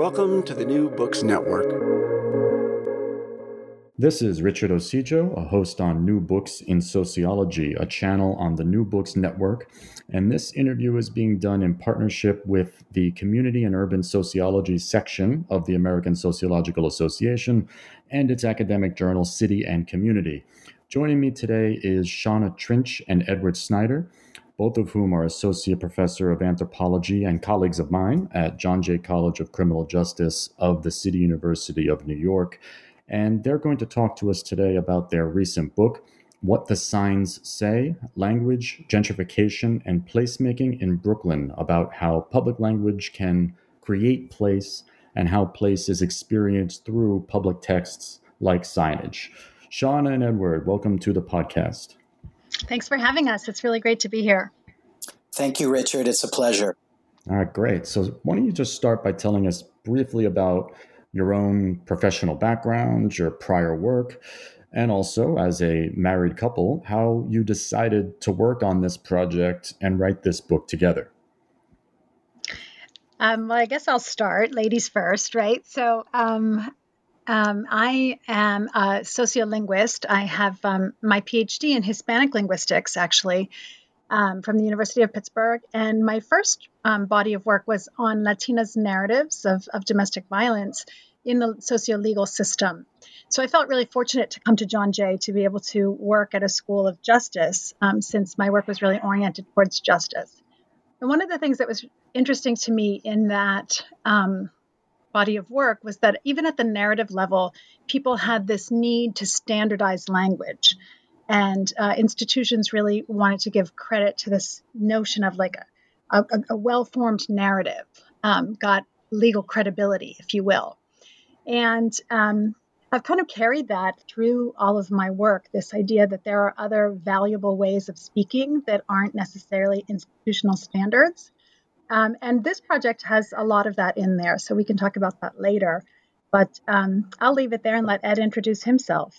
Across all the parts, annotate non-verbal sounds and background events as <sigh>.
Welcome to the New Books Network. This is Richard Ocejo, a host on New Books in Sociology, a channel on the New Books Network. And this interview is being done in partnership with the Community and Urban Sociology section of the American Sociological Association and its academic journal, City and Community. Joining me today is Shonna Trinch and Edward Snajdr, both of whom are Associate Professor of Anthropology and colleagues of mine at John Jay College of Criminal Justice of the City University of New York and they're going to talk to us today about their recent book, What the Signs Say Language, Gentrification, and Placemaking in Brooklyn, about how public language can create place and how place is experienced through public texts like signage. Shonna and Edward, welcome to the podcast. Thanks for having us. It's really great to be here. Thank you, Richard. It's a pleasure. All right, great. So, why don't you just start by telling us briefly about your own professional background, your prior work, and also as a married couple, how you decided to work on this project and write this book together. Um, well, I guess I'll start, ladies first, right? So, um, um, I am a sociolinguist. I have um, my PhD in Hispanic linguistics, actually, um, from the University of Pittsburgh. And my first um, body of work was on Latinas' narratives of, of domestic violence in the socio-legal system. So I felt really fortunate to come to John Jay to be able to work at a school of justice um, since my work was really oriented towards justice. And one of the things that was interesting to me in that um, body of work was that even at the narrative level, people had this need to standardize language and uh, institutions really wanted to give credit to this notion of like a, a, a well-formed narrative um, got legal credibility if you will and um, I've kind of carried that through all of my work this idea that there are other valuable ways of speaking that aren't necessarily institutional standards. Um, and this project has a lot of that in there, so we can talk about that later. But um, I'll leave it there and let Ed introduce himself.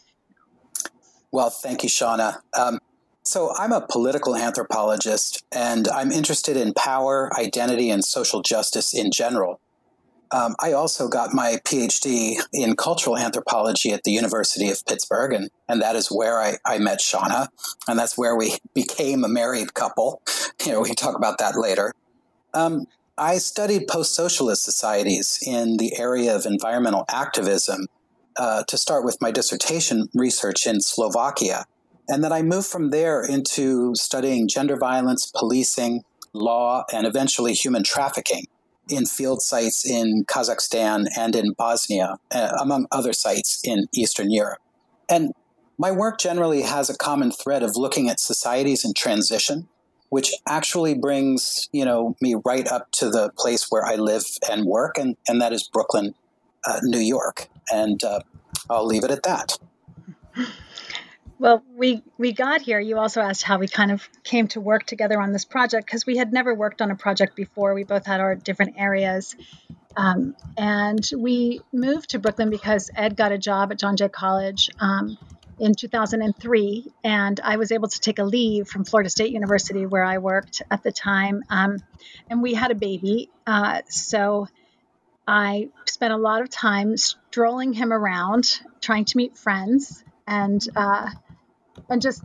Well, thank you, Shonna. Um, so, I'm a political anthropologist, and I'm interested in power, identity, and social justice in general. Um, I also got my PhD in cultural anthropology at the University of Pittsburgh, and, and that is where I, I met Shonna, and that's where we <laughs> became a married couple. You know, we can talk about that later. Um, I studied post socialist societies in the area of environmental activism uh, to start with my dissertation research in Slovakia. And then I moved from there into studying gender violence, policing, law, and eventually human trafficking in field sites in Kazakhstan and in Bosnia, uh, among other sites in Eastern Europe. And my work generally has a common thread of looking at societies in transition, which actually brings you know me right up to the place where I live and work, and, and that is Brooklyn, uh, New York. And uh, I'll leave it at that. Well, we we got here. You also asked how we kind of came to work together on this project because we had never worked on a project before. We both had our different areas, Um, and we moved to Brooklyn because Ed got a job at John Jay College um, in 2003, and I was able to take a leave from Florida State University, where I worked at the time. Um, and we had a baby. Uh, so I spent a lot of time strolling him around, trying to meet friends, and uh, and just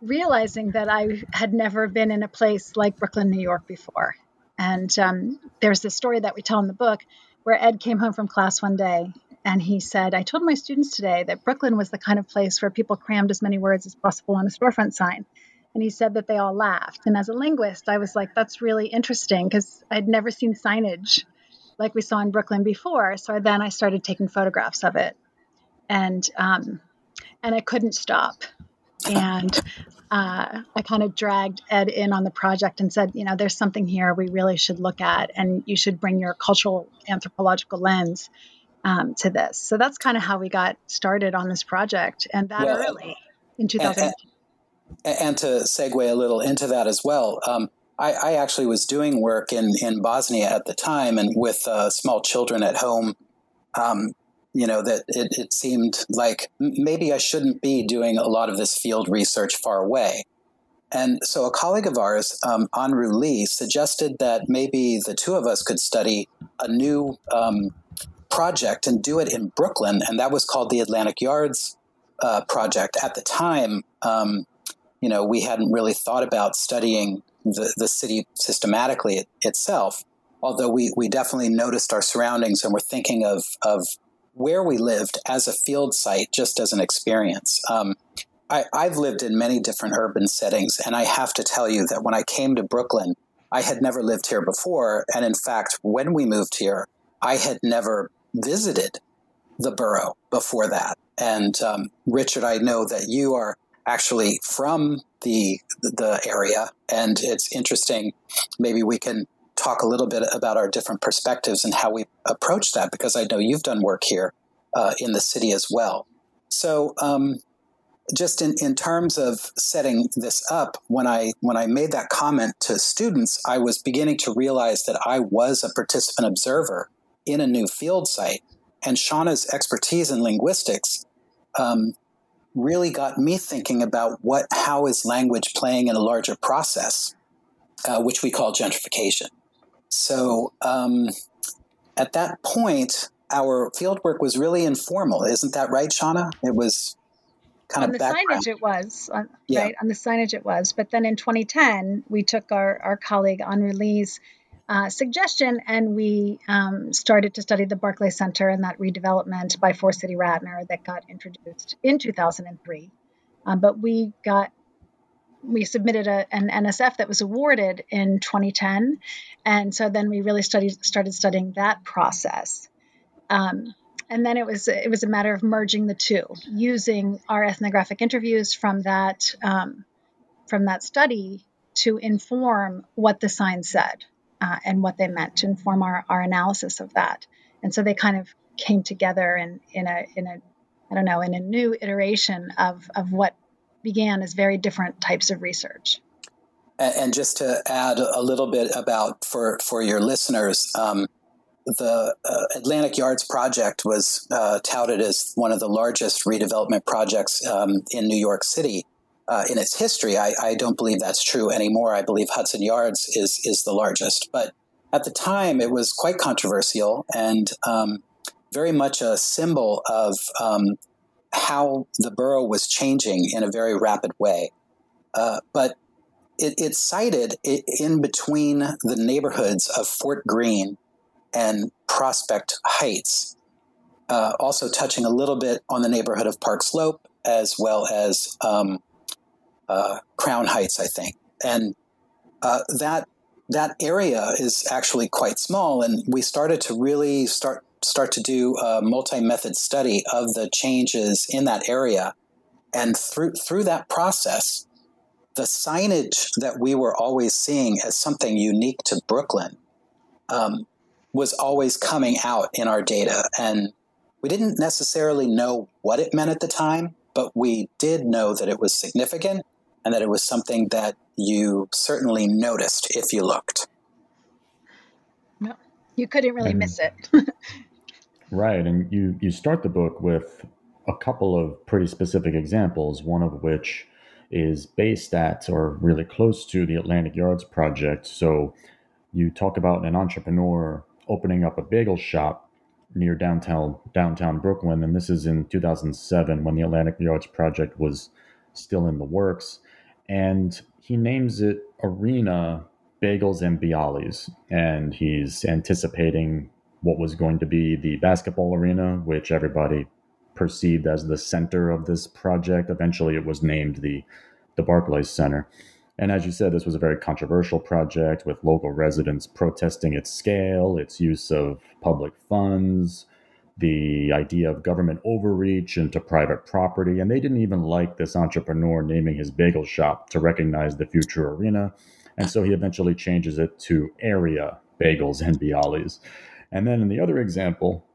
realizing that I had never been in a place like Brooklyn, New York before. And um, there's this story that we tell in the book where Ed came home from class one day and he said, I told my students today that Brooklyn was the kind of place where people crammed as many words as possible on a storefront sign. And he said that they all laughed. And as a linguist, I was like, that's really interesting because I'd never seen signage like we saw in Brooklyn before. So then I started taking photographs of it. And um, and I couldn't stop. And uh, I kind of dragged Ed in on the project and said, you know, there's something here we really should look at, and you should bring your cultural anthropological lens um, to this. So that's kind of how we got started on this project, and that well, early in 2000. And, and, to segue a little into that as well, um, I, I, actually was doing work in in Bosnia at the time, and with uh, small children at home. Um, you know that it, it seemed like maybe I shouldn't be doing a lot of this field research far away. And so a colleague of ours, um, Anru Lee, suggested that maybe the two of us could study a new um, project and do it in Brooklyn, and that was called the Atlantic Yards uh, project. At the time, um, you know, we hadn't really thought about studying the, the city systematically it, itself, although we, we definitely noticed our surroundings and were thinking of, of where we lived as a field site just as an experience. Um, I, I've lived in many different urban settings, and I have to tell you that when I came to Brooklyn, I had never lived here before. And in fact, when we moved here, I had never visited the borough before that. And um, Richard, I know that you are actually from the the area, and it's interesting. Maybe we can talk a little bit about our different perspectives and how we approach that because I know you've done work here uh, in the city as well. So, um, just in, in terms of setting this up, when I when I made that comment to students, I was beginning to realize that I was a participant observer in a new field site, and Shonna's expertise in linguistics um, really got me thinking about what how is language playing in a larger process, uh, which we call gentrification. So um, at that point, our fieldwork was really informal. Isn't that right, Shauna? It was kind on of the background. signage it was on, yeah. right on the signage it was but then in 2010 we took our, our colleague Anru Lee's uh, suggestion and we um, started to study the Barclay Center and that redevelopment by Forest City Ratner that got introduced in 2003 um, but we got we submitted a, an NSF that was awarded in 2010, and so then we really studied started studying that process. Um, and then it was it was a matter of merging the two, using our ethnographic interviews from that um, from that study to inform what the sign said uh, and what they meant to inform our, our analysis of that. And so they kind of came together in in a in a I don't know in a new iteration of of what began as very different types of research. And just to add a little bit about for for your listeners, um, the uh, Atlantic Yards project was uh, touted as one of the largest redevelopment projects um, in New York City uh, in its history. I, I, don't believe that's true anymore. I believe Hudson Yards is is the largest, but at the time it was quite controversial and um, very much a symbol of um, how the borough was changing in a very rapid way. Uh, but it, it sited in between the neighborhoods of Fort Greene and Prospect Heights, uh, also touching a little bit on the neighborhood of Park Slope as well as um, uh, Crown Heights, I think. And uh, that that area is actually quite small, and we started to really start start to do a multi-method study of the changes in that area. And through through that process, the signage that we were always seeing as something unique to Brooklyn um, was always coming out in our data. And we didn't necessarily know what it meant at the time, but we did know that it was significant and that it was something that you certainly noticed if you looked. No, you couldn't really and, miss it. <laughs> right, and you you start the book with a couple of pretty specific examples. One of which is based at or really close to the Atlantic Yards project. So you talk about an entrepreneur opening up a bagel shop near downtown downtown Brooklyn, and this is in 2007 when the Atlantic Yards project was still in the works, and he names it Arena Bagels and Bialys, and he's anticipating what was going to be the basketball arena, which everybody perceived as the center of this project. Eventually, it was named the the Barclays Center. And as you said, this was a very controversial project with local residents protesting its scale, its use of public funds, the idea of government overreach into private property. And they didn't even like this entrepreneur naming his bagel shop to recognize the future arena. And so he eventually changes it to Area Bagels and Bialys. And then in the other example,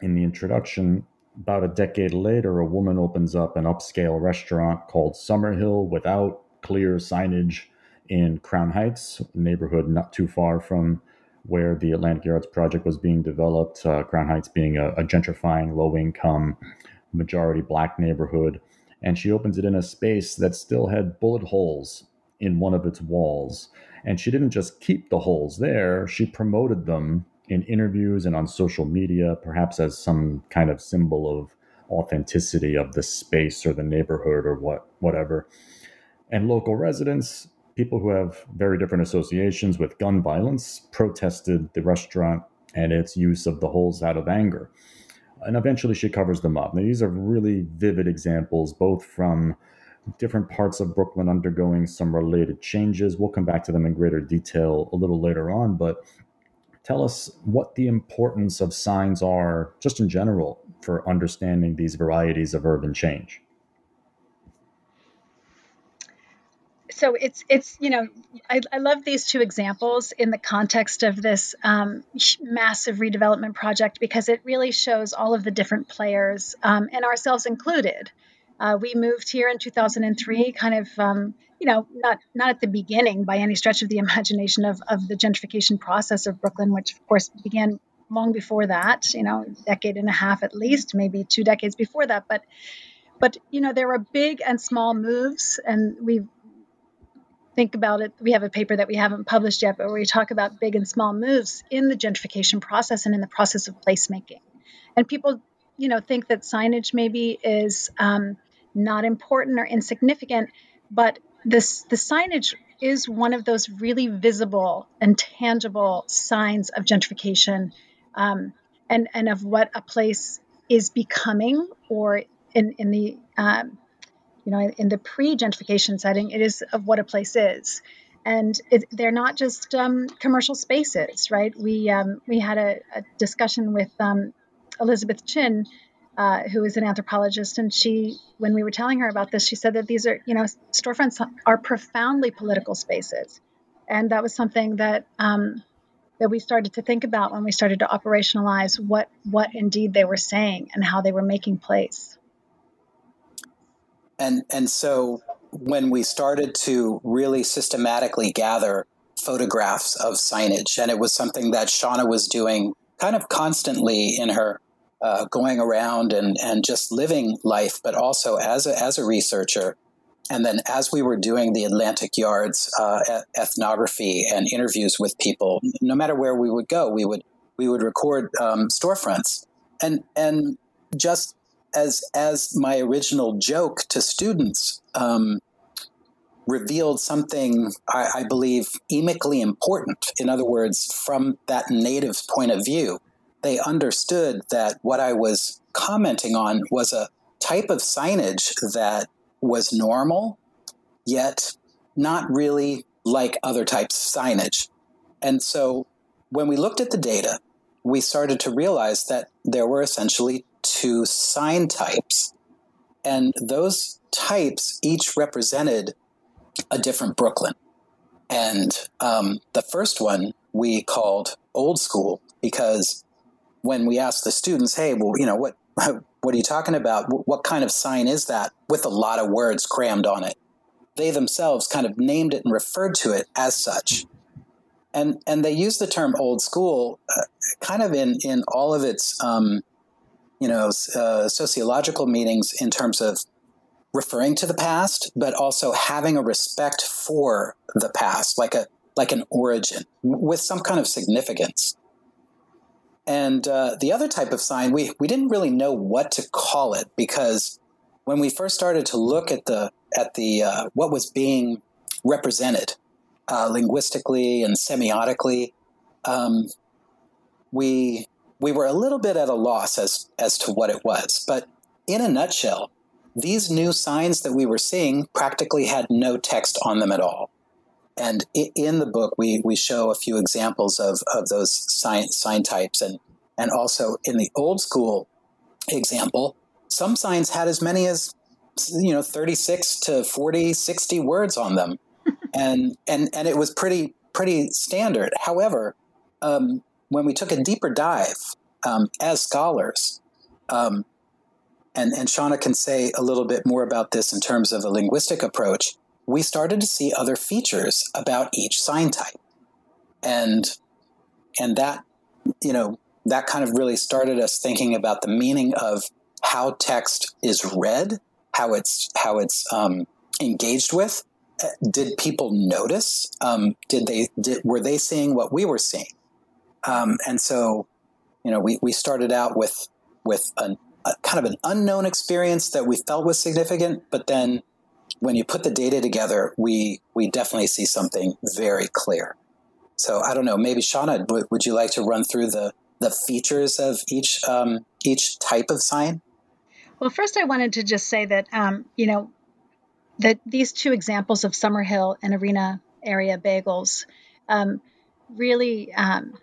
in the introduction, about a decade later, a woman opens up an upscale restaurant called Summerhill without clear signage in Crown Heights, a neighborhood not too far from where the Atlantic Yards project was being developed. Uh, Crown Heights being a, a gentrifying, low income, majority black neighborhood. And she opens it in a space that still had bullet holes in one of its walls. And she didn't just keep the holes there, she promoted them in interviews and on social media, perhaps as some kind of symbol of authenticity of the space or the neighborhood or what whatever and local residents, people who have very different associations with gun violence, protested the restaurant and its use of the holes out of anger. And eventually she covers them up. Now, these are really vivid examples, both from different parts of Brooklyn undergoing some related changes. We'll come back to them in greater detail a little later on, but tell us what the importance of signs are, just in general, for understanding these varieties of urban change. So it's it's you know I, I, love these two examples in the context of this um, massive redevelopment project because it really shows all of the different players um, and ourselves included. Uh, we moved here in 2003, kind of um, you know not not at the beginning by any stretch of the <laughs> imagination of of the gentrification process of Brooklyn, which of course began long before that, you know, a decade and a half at least, maybe two decades before that, but but you know there were big and small moves and we've think about it, we have a paper that we haven't published yet, but where we talk about big and small moves in the gentrification process and in the process of placemaking. And people, you know, think that signage maybe is um, not important or insignificant, but this the signage is one of those really visible and tangible signs of gentrification um, and and of what a place is becoming or in in the um, you know, in the pre-gentrification setting, it is of what a place is, and it, they're not just um, commercial spaces, right? We um, we had a, a discussion with um, Elizabeth Chin, uh, who is an anthropologist, and she, when we were telling her about this, she said that these are, you know, storefronts are profoundly political spaces, and that was something that um, that we started to think about when we started to operationalize what what indeed they were saying and how they were making place. And and so when we started to really systematically gather photographs of signage, and it was something that Shonna was doing kind of constantly in her uh, going around and, and just living life, but also as a, as a researcher. And then as we were doing the Atlantic Yards uh, ethnography and interviews with people, no matter where we would go, we would we would record um, storefronts, and and just as as my original joke to students um, revealed something I, I believe emically important. In other words, from that native's point of view, they understood that what I was commenting on was a type of signage that was normal, yet not really like other types of signage. And so when we looked at the data, we started to realize that there were essentially two sign types. And those types each represented a different Brooklyn. And um, the first one we called old school because when we asked the students, hey, well, you know, what, <laughs> what are you talking about? What kind of sign is that with a lot of words crammed on it? They themselves kind of named it and referred to it as such. and and they use the term old school uh, kind of in in all of its um, you know uh, sociological meanings in terms of referring to the past, but also having a respect for the past, like a like an origin with some kind of significance. And uh, the other type of sign, we we didn't really know what to call it because when we first started to look at the at the uh, what was being represented uh, linguistically and semiotically, um, we we were a little bit at a loss as as to what it was. But in a nutshell, these new signs that we were seeing practically had no text on them at all. And in the book, we, we show a few examples of, of those sign, sign types. And, and also in the old school example, some signs had as many as you know 36 to 40 60 words on them <laughs> and and and it was pretty pretty standard. However, um, when we took a deeper dive um, as scholars, um, and and Shonna can say a little bit more about this in terms of a linguistic approach. We started to see other features about each sign type, and and that you know that kind of really started us thinking about the meaning of how text is read, how it's how it's um, engaged with, did people notice? Um, did they did, were they seeing what we were seeing? Um, and so, you know, we, we started out with with an, a kind of an unknown experience that we felt was significant, but then when you put the data together, we we definitely see something very clear. So I don't know. Maybe Shonna, w- would you like to run through the the features of each um, each type of sign? Well, first I wanted to just say that um, you know that these two examples of Summerhill and Arena area bagels um, really um,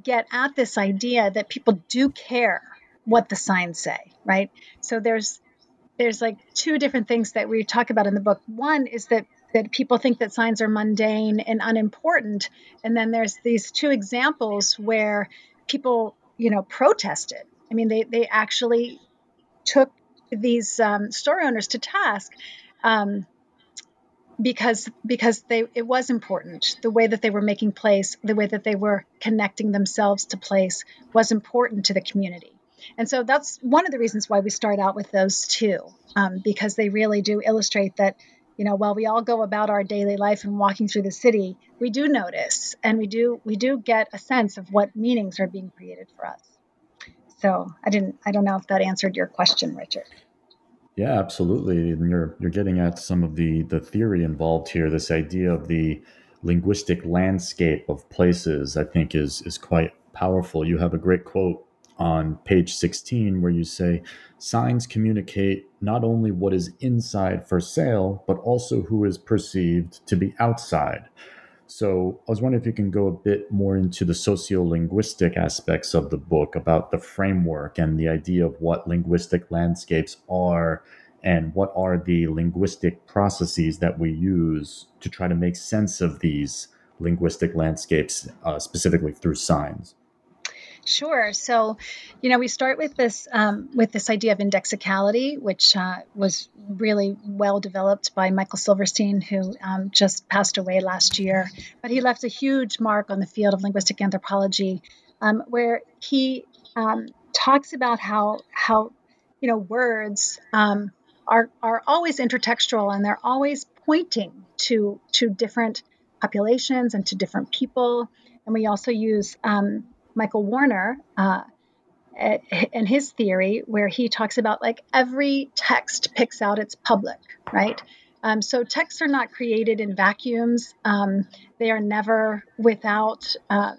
get at this idea that people do care what the signs say, right? So there's there's like two different things that we talk about in the book. One is that that people think that signs are mundane and unimportant, and then there's these two examples where people, you know, protested. I mean, they they actually took these um, store owners to task um, because because they it was important. The way that they were making place the way that they were connecting themselves to place was important to the community. And so that's one of the reasons why we start out with those two um, because they really do illustrate that you know while we all go about our daily life and walking through the city we do notice and we do we do get a sense of what meanings are being created for us. So i didn't i don't know if that answered your question richard yeah, absolutely. And you're you're getting at some of the the theory involved here. This idea of the linguistic landscape of places, I think, is is quite powerful. You have a great quote on page 16 where you say signs communicate not only what is inside for sale but also who is perceived to be outside so I was wondering if you can go a bit more into the sociolinguistic aspects of the book about the framework and the idea of what linguistic landscapes are and what are the linguistic processes that we use to try to make sense of these linguistic landscapes, uh, specifically through signs. Sure. So, you know, we start with this um, with this idea of indexicality, which uh, was really well developed by Michael Silverstein, who um, just passed away last year. But he left a huge mark on the field of linguistic anthropology, um, where he um, talks about how how you know words um, are are always intertextual and they're always pointing to to different populations and to different people. And we also use um, Michael Warner uh, and his theory, where he talks about like every text picks out its public, right? Um, so texts are not created in vacuums. Um, they are never without uh,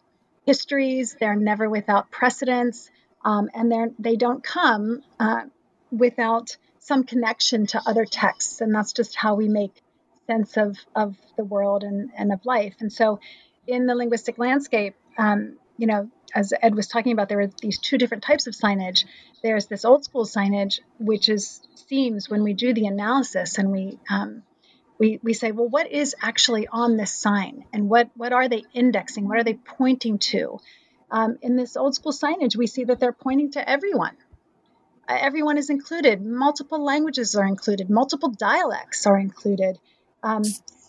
histories. They're never without precedents, um, and they they don't come uh, without some connection to other texts. And that's just how we make sense of of the world and and of life. And so, in the linguistic landscape, um, you know, as Ed was talking about, there are these two different types of signage. There's this old school signage, which is seems when we do the analysis and we um, we we say, well, what is actually on this sign, and what what are they indexing? What are they pointing to? Um, in this old school signage, we see that they're pointing to everyone. Everyone is included. Multiple languages are included. Multiple dialects are included. Um,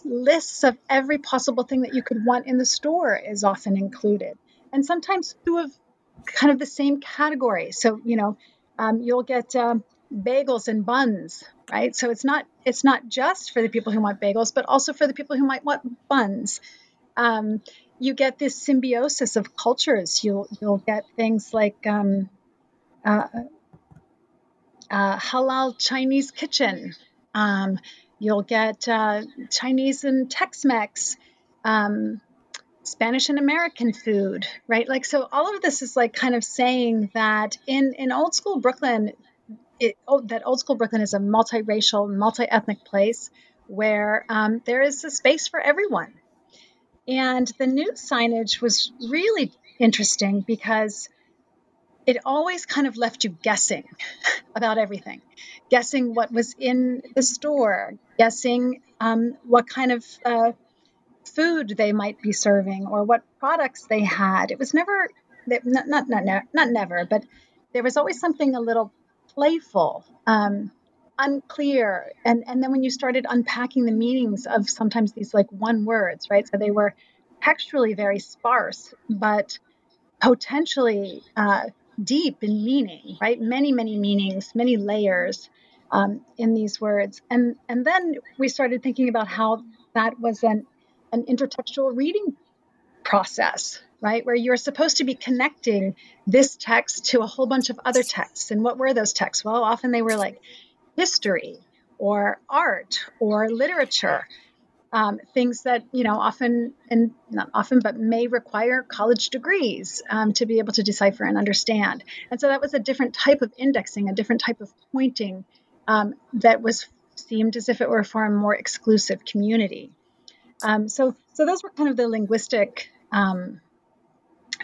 lists of every possible thing that you could want in the store is often included. And sometimes two of kind of the same category. So, you know, um, you'll get um, bagels and buns, right? So it's not it's not just for the people who want bagels, but also for the people who might want buns. Um, you get this symbiosis of cultures. You'll you'll get things like um, uh, uh, halal Chinese kitchen. Um, you'll get uh, Chinese and Tex-Mex. Um, Spanish and American food, right? Like, so all of this is like kind of saying that in, in old school Brooklyn, it, oh, that old school Brooklyn is a multiracial, multi ethnic place where um, there is a space for everyone. And the new signage was really interesting because it always kind of left you guessing <laughs> about everything, guessing what was in the store, guessing um, what kind of uh, food they might be serving or what products they had. It was never, not, not, not, not never, but there was always something a little playful, um, unclear. And, and then when you started unpacking the meanings of sometimes these like one words, right? So they were textually very sparse, but potentially uh, deep in meaning, right? Many, many meanings, many layers um, in these words. And, and then we started thinking about how that was an, an intertextual reading process, right? Where you're supposed to be connecting this text to a whole bunch of other texts. And what were those texts? Well, often they were like history or art or literature. Um, things that you know often and not often but may require college degrees um, to be able to decipher and understand and so that was a different type of indexing a different type of pointing um, that was seemed as if it were for a more exclusive community um, so so those were kind of the linguistic um,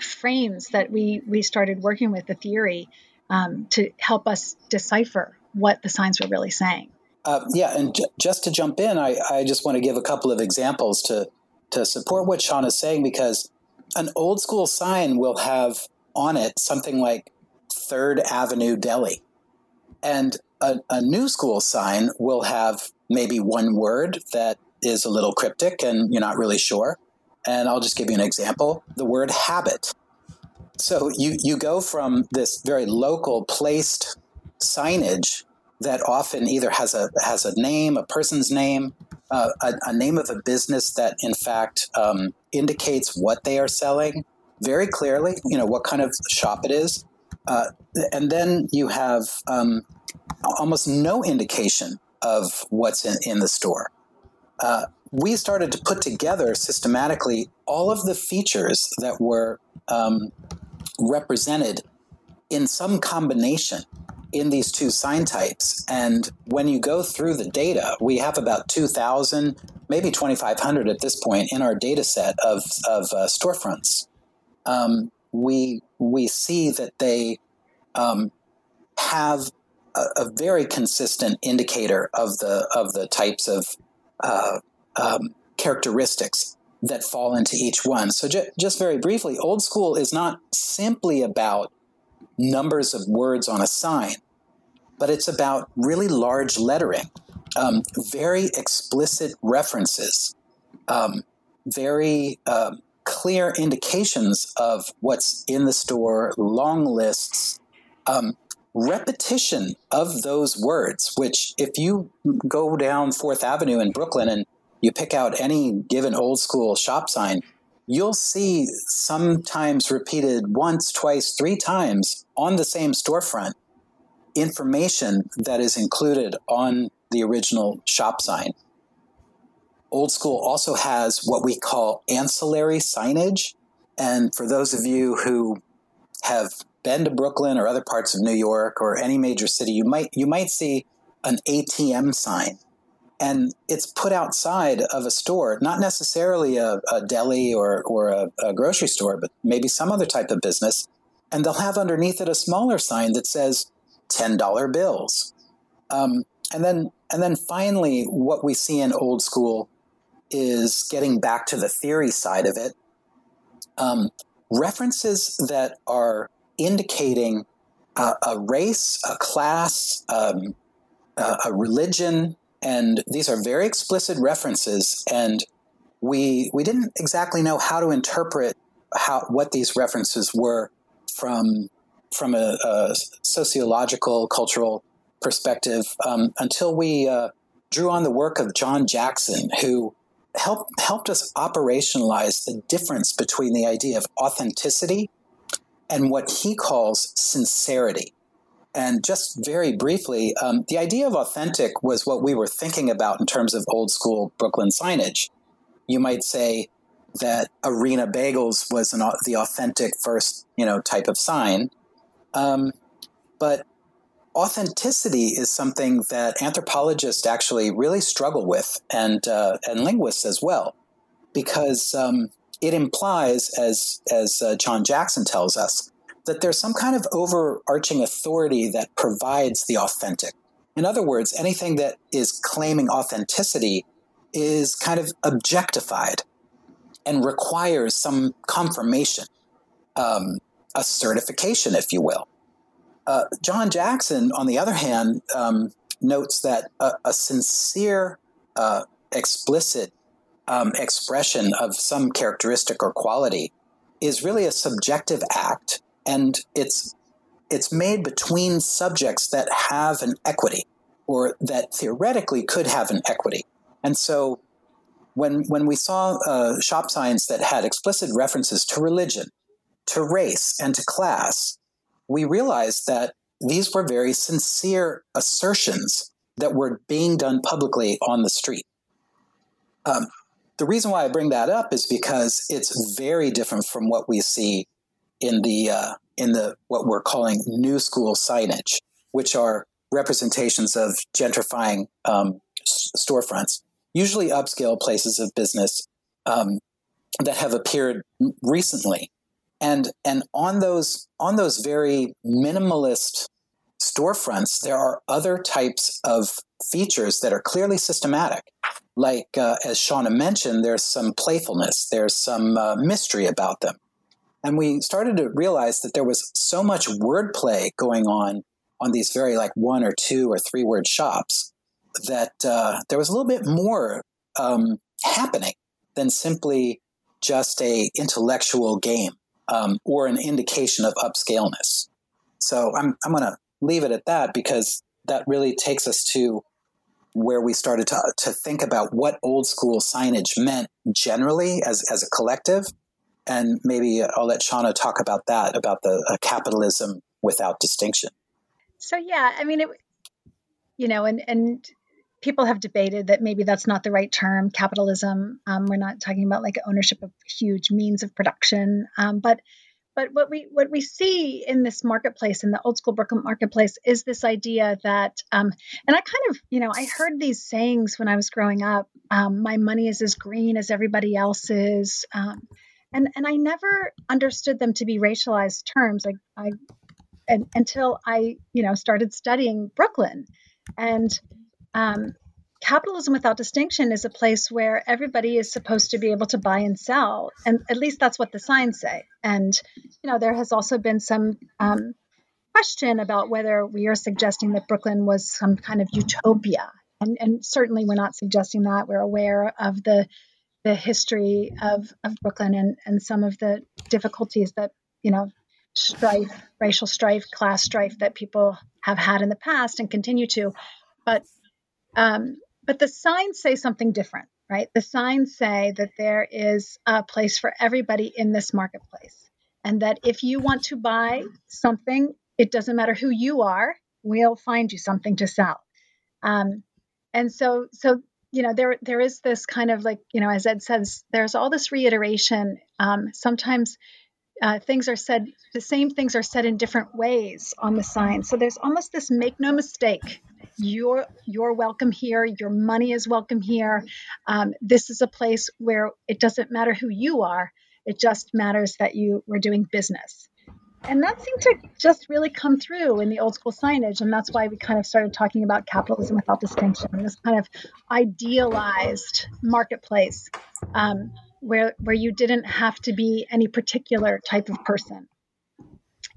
frames that we we started working with the theory um, to help us decipher what the signs were really saying. Uh, yeah, and j- just to jump in, I, I just want to give a couple of examples to to support what Sean is saying because an old school sign will have on it something like Third Avenue Deli, and a, a new school sign will have maybe one word that is a little cryptic and you're not really sure. And I'll just give you an example the word habit. So you, you go from this very local placed signage that often either has a has a name, a person's name, uh, a, a, name of a business that in fact um, indicates what they are selling very clearly. You know what kind of shop it is, uh, and then you have um, almost no indication of what's in, in the store. Uh, we started to put together systematically all of the features that were um, represented in some combination in these two sign types. And when you go through the data, we have about 2,000, maybe 2,500 at this point in our data set of, of uh, storefronts. Um, we, we see that they um, have a, a, very consistent indicator of the, of the types of uh, um, characteristics that fall into each one. So, ju- just very briefly, old school is not simply about numbers of words on a sign, but it's about really large lettering, um, very explicit references, um, very uh, clear indications of what's in the store, long lists, um, repetition of those words, which if you go down Fourth Avenue in Brooklyn and you pick out any given old school shop sign, you'll see sometimes repeated once, twice, three times on the same storefront information that is included on the original shop sign. Old School also has what we call ancillary signage. And for those of you who have been to Brooklyn or other parts of New York or any major city, you might you might see an ATM sign and it's put outside of a store, not necessarily a, a deli or, or a, a, grocery store, but maybe some other type of business. And they'll have underneath it a smaller sign that says $10 bills. Um, and then, and then finally, what we see in old school is getting back to the theory side of it. Um, references that are indicating uh, a race, a class, um, uh, a religion, And these are very explicit references, and we we didn't exactly know how to interpret how what these references were from from a, a sociological cultural perspective um, until we uh, drew on the work of John Jackson, who helped helped us operationalize the difference between the idea of authenticity and what he calls sincerity. And just very briefly, um, the idea of authentic was what we were thinking about in terms of old school Brooklyn signage. You might say that Arena Bagels was an, the authentic first, you know, type of sign. Um, but authenticity is something that anthropologists actually really struggle with, and uh, and linguists as well, because um, it implies, as as uh, John Jackson tells us, that there's some kind of overarching authority that provides the authentic. In other words, anything that is claiming authenticity is kind of objectified and requires some confirmation, um, a certification, if you will. Uh, John Jackson, on the other hand, um, notes that a, a sincere, uh, explicit um, expression of some characteristic or quality is really a subjective act, and it's it's made between subjects that have an equity or that theoretically could have an equity. And so when when we saw uh, shop signs that had explicit references to religion, to race, and to class, we realized that these were very sincere assertions that were being done publicly on the street. Um, the reason why I bring that up is because it's very different from what we see in the uh, in the what we're calling new school signage, which are representations of gentrifying um, s- storefronts usually upscale places of business um, that have appeared recently. And, and on those on those very minimalist storefronts, there are other types of features that are clearly systematic. Like uh, as Shonna mentioned, there's some playfulness, there's some uh, mystery about them, and we started to realize that there was so much wordplay going on on these very like one or two or three word shops that uh, there was a little bit more um, happening than simply just a intellectual game um, or an indication of upscaleness. So I'm I'm going to leave it at that because that really takes us to where we started to, to think about what old school signage meant generally as, as a collective. And maybe I'll let Shonna talk about that, about the uh, capitalism without distinction. So, yeah, I mean, it, you know, and, and people have debated that maybe that's not the right term, capitalism. Um, we're not talking about like ownership of huge means of production, um, but but what we what we see in this marketplace, in the old school Brooklyn marketplace, is this idea that, um, and I kind of, you know, I heard these sayings when I was growing up. Um, My money is as green as everybody else's, um, and and I never understood them to be racialized terms. I, I and, until I, you know, started studying Brooklyn, and um, capitalism without distinction is a place where everybody is supposed to be able to buy and sell and at least that's what the signs say. And you know there has also been some um, question about whether we are suggesting that brooklyn was some kind of utopia. And, and certainly we're not suggesting that. We're aware of the the history of, of brooklyn and, and some of the difficulties that you know strife racial strife class strife that people have had in the past and continue to. But um, but the signs say something different, right? The signs say that there is a place for everybody in this marketplace. And that if you want to buy something, it doesn't matter who you are, we'll find you something to sell. Um, and so, so you know, there there is this kind of like, you know, as Ed says, there's all this reiteration. Um, sometimes uh, things are said, the same things are said in different ways on the sign. So there's almost this make no mistake you're you're welcome here. Your money is welcome here. Um, this is a place where it doesn't matter who you are. It just matters that you were doing business. And that seemed to just really come through in the old school signage and that's why we kind of started talking about capitalism without distinction this kind of idealized marketplace um, where where you didn't have to be any particular type of person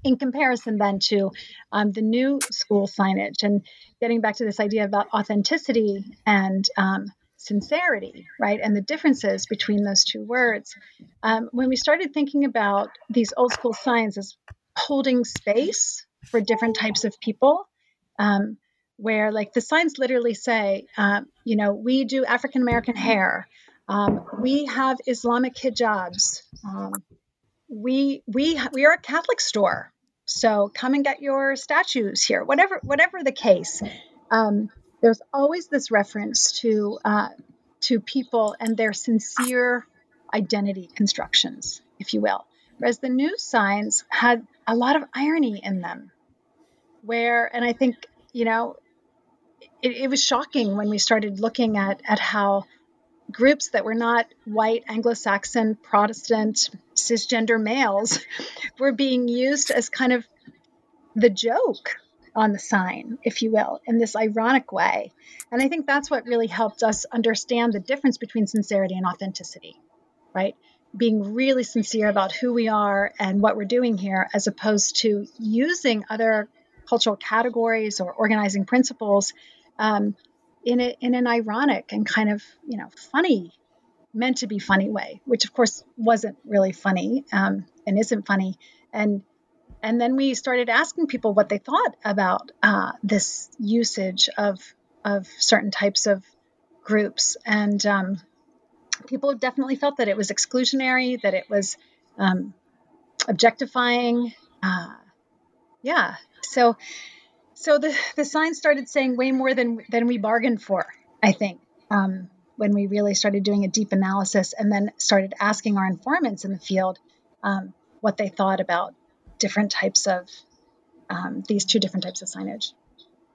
in comparison then to um, the new school signage and getting back to this idea about authenticity and um, sincerity, right? And the differences between those two words. Um, when we started thinking about these old school signs as holding space for different types of people, um, where like the signs literally say, um, you know, we do African American hair, um, we have Islamic hijabs, we we we are a Catholic store, so come and get your statues here. Whatever whatever the case, um, there's always this reference to uh, to people and their sincere identity constructions, if you will. Whereas the new signs had a lot of irony in them, where and I think you know it, it was shocking when we started looking at at how groups that were not white Anglo-Saxon Protestant cisgender males <laughs> were being used as kind of the joke on the sign, if you will, in this ironic way. And I think that's what really helped us understand the difference between sincerity and authenticity, right? Being really sincere about who we are and what we're doing here, as opposed to using other cultural categories or organizing principles um, in, a, in an ironic and kind of, you know, funny meant to be funny way, which of course wasn't really funny um, and isn't funny. And and then we started asking people what they thought about uh, this usage of of certain types of groups, and um, people definitely felt that it was exclusionary, that it was um, objectifying. Uh, yeah, so so the the sign started saying way more than than we bargained for. I think. Um, when we really started doing a deep analysis and then started asking our informants in the field um, what they thought about different types of um, these two different types of signage.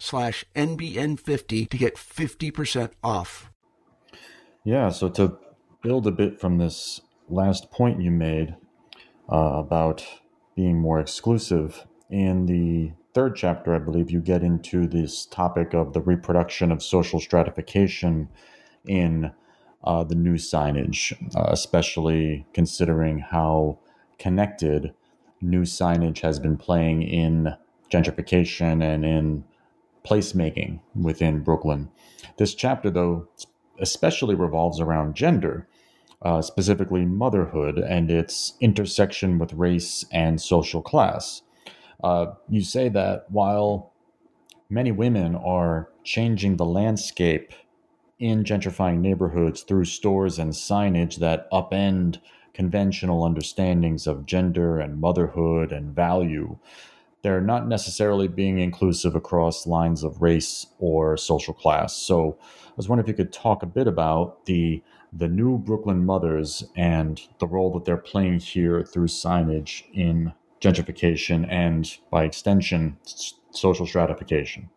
slash NBN50 to get 50% off. Yeah, so to build a bit from this last point you made uh, about being more exclusive, in the third chapter, I believe you get into this topic of the reproduction of social stratification in uh, the new signage, uh, especially considering how connected new signage has been playing in gentrification and in placemaking within Brooklyn. This chapter, though, especially revolves around gender, uh, specifically motherhood and its intersection with race and social class. Uh, you say that while many women are changing the landscape in gentrifying neighborhoods through stores and signage that upend conventional understandings of gender and motherhood and value, they're not necessarily being inclusive across lines of race or social class. So I was wondering if you could talk a bit about the the new Brooklyn mothers and the role that they're playing here through signage in gentrification and by extension social stratification.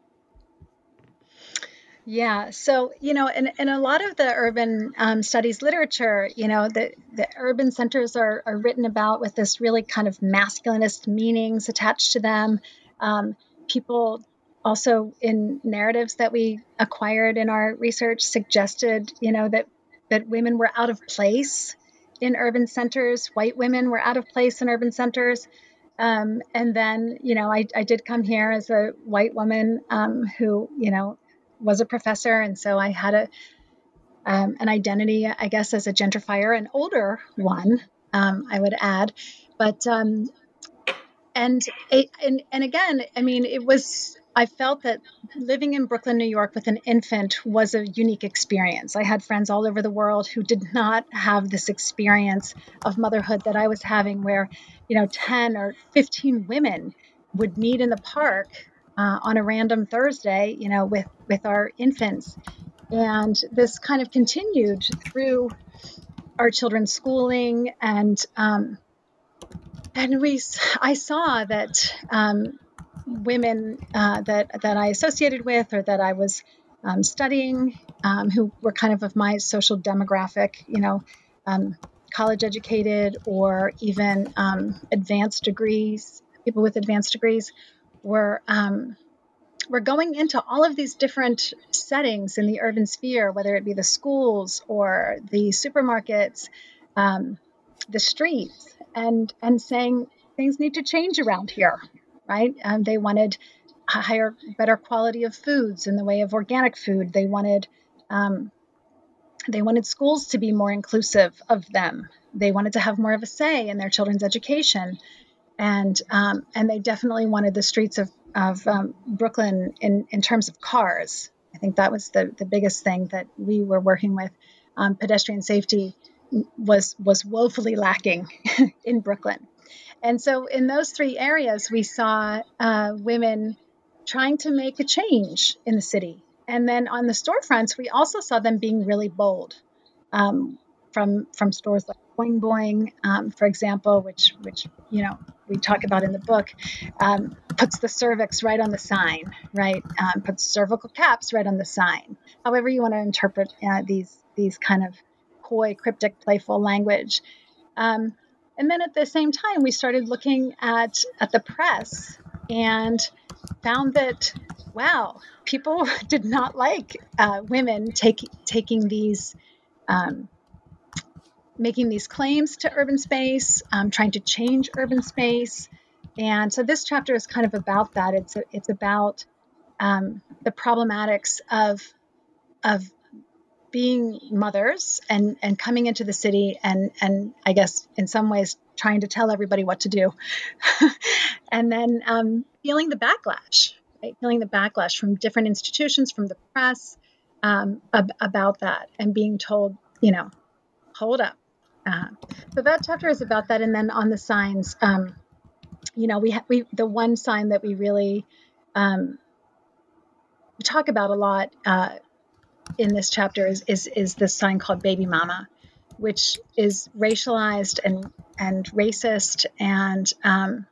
Yeah. So, you know, in, in a lot of the urban um, studies literature, you know, the, the urban centers are, are written about with this really kind of masculinist meanings attached to them. Um, people also in narratives that we acquired in our research suggested, you know, that, that women were out of place in urban centers, white women were out of place in urban centers. Um, and then, you know, I, I did come here as a white woman um, who, you know, was a professor, and so I had a um, an identity, I guess, as a gentrifier, an older one, um, I would add. But um, and and and again, I mean, it was I felt that living in Brooklyn, New York with an infant was a unique experience. I had friends all over the world who did not have this experience of motherhood that I was having, where, you know, 10 or 15 women would meet in the park uh, on a random Thursday, you know, with, with our infants. And this kind of continued through our children's schooling and, um, and we, I saw that um, women uh, that that I associated with or that I was um, studying, um, who were kind of of my social demographic, you know, um, college educated or even um, advanced degrees, people with advanced degrees, were um, were going into all of these different settings in the urban sphere, whether it be the schools or the supermarkets, um, the streets, and and saying things need to change around here right? Um, they wanted higher, better quality of foods in the way of organic food. They wanted um, they wanted schools to be more inclusive of them. They wanted to have more of a say in their children's education, and um, and they definitely wanted the streets of of um, Brooklyn in in terms of cars. I think that was the the biggest thing that we were working with. Um, pedestrian safety was was woefully lacking <laughs> in Brooklyn. And so, in those three areas, we saw uh, women trying to make a change in the city. And then on the storefronts, we also saw them being really bold um, from from stores like Boing Boing, um, for example, which which you know we talk about in the book, um, puts the cervix right on the sign, right? Um, puts cervical caps right on the sign. However, you want to interpret uh, these these kind of coy, cryptic, playful language. Um, and then at the same time, we started looking at, at the press and found that, wow, people <laughs> did not like uh, women take, taking these, um, making these claims to urban space, um, trying to change urban space. And so this chapter is kind of about that. It's, a, it's about um, the problematics of, of being mothers and and coming into the city and and I guess in some ways trying to tell everybody what to do, <laughs> and then um, feeling the backlash, right? Feeling the backlash from different institutions, from the press, um, ab- about that, and being told, you know, hold up. Uh, so that chapter is about that, and then on the signs, um, you know, we ha- we the one sign that we really um, talk about a lot. Uh, in this chapter is is is this sign called Baby Mama, which is racialized and and racist and um,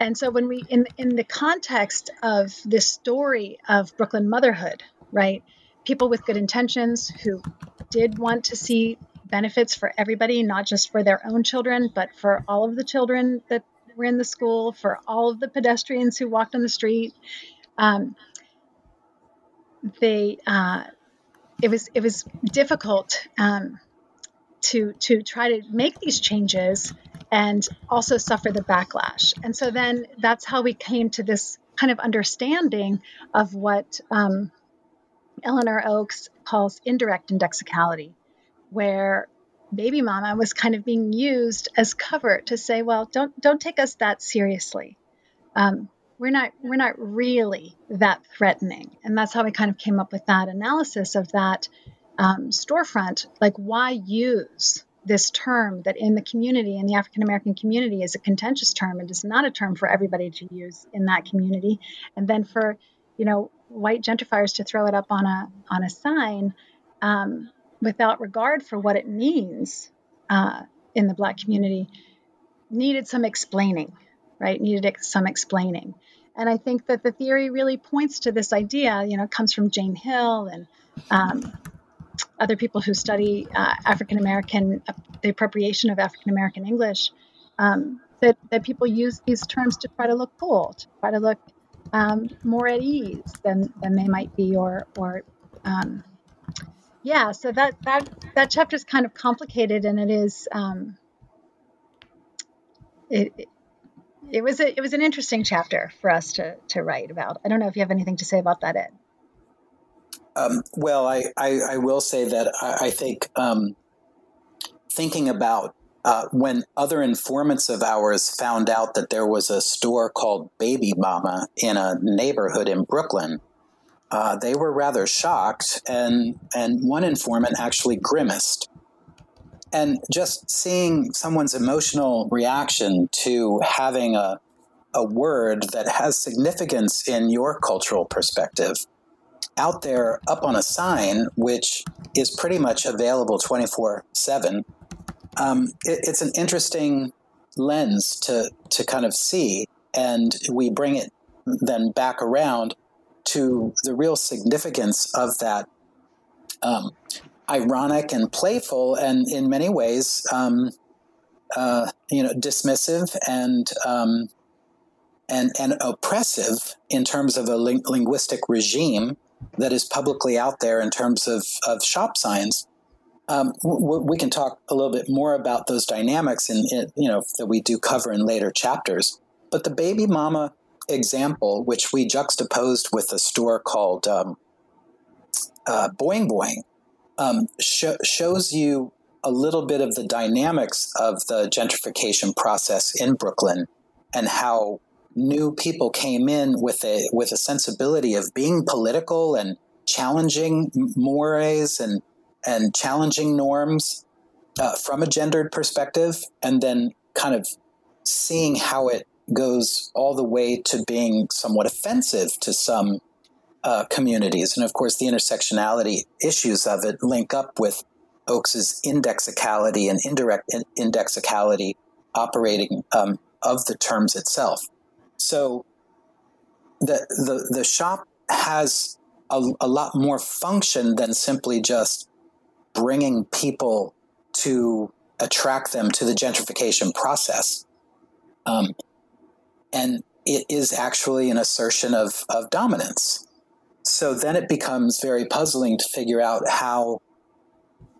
and so when we in in the context of this story of Brooklyn motherhood, right? People with good intentions who did want to see benefits for everybody, not just for their own children, but for all of the children that were in the school, for all of the pedestrians who walked on the street. Um, they uh, it was it was difficult um, to to try to make these changes and also suffer the backlash. And so then that's how we came to this kind of understanding of what um, Elinor Ochs calls indirect indexicality, where baby mama was kind of being used as cover to say, well, don't don't take us that seriously. Um, we're not we're not really that threatening and that's how we kind of came up with that analysis of that um, storefront like why use this term that in the community in the african american community is a contentious term and is not a term for everybody to use in that community and then for you know white gentrifiers to throw it up on a on a sign um, without regard for what it means uh, in the black community needed some explaining right? Needed some explaining. And I think that the theory really points to this idea, you know, comes from Jane Hill and um, other people who study uh, African American, uh, the appropriation of African American English, um, that, that people use these terms to try to look cool, to try to look um, more at ease than, than they might be, or, or um, yeah, so that, that, that chapter is kind of complicated and it is, um, it, it was a, it was an interesting chapter for us to to write about. I don't know if you have anything to say about that, Ed. Um, well, I, I, I will say that I, I think um, thinking about uh, when other informants of ours found out that there was a store called Baby Mama in a neighborhood in Brooklyn, uh, they were rather shocked, and and one informant actually grimaced. And just seeing someone's emotional reaction to having a a word that has significance in your cultural perspective out there up on a sign, which is pretty much available 24 7, um, it, it's an interesting lens to, to kind of see. And we bring it then back around to the real significance of that um, ironic and playful, and in many ways, um, uh, you know, dismissive and um, and and oppressive in terms of a ling- linguistic regime that is publicly out there in terms of, of shop signs. Um, w- we can talk a little bit more about those dynamics in, in, you know that we do cover in later chapters. But the baby mama example, which we juxtaposed with a store called um, uh, Boing Boing, um, sh- shows you a little bit of the dynamics of the gentrification process in Brooklyn and how new people came in with a with a sensibility of being political and challenging mores and and challenging norms uh, from a gendered perspective, and then kind of seeing how it goes all the way to being somewhat offensive to some uh, communities. And of course, the intersectionality issues of it link up with Ochs's indexicality and indirect indexicality operating um, of the terms itself. So the the the shop has a, a lot more function than simply just bringing people to attract them to the gentrification process. Um, and it is actually an assertion of, of dominance. So then it becomes very puzzling to figure out how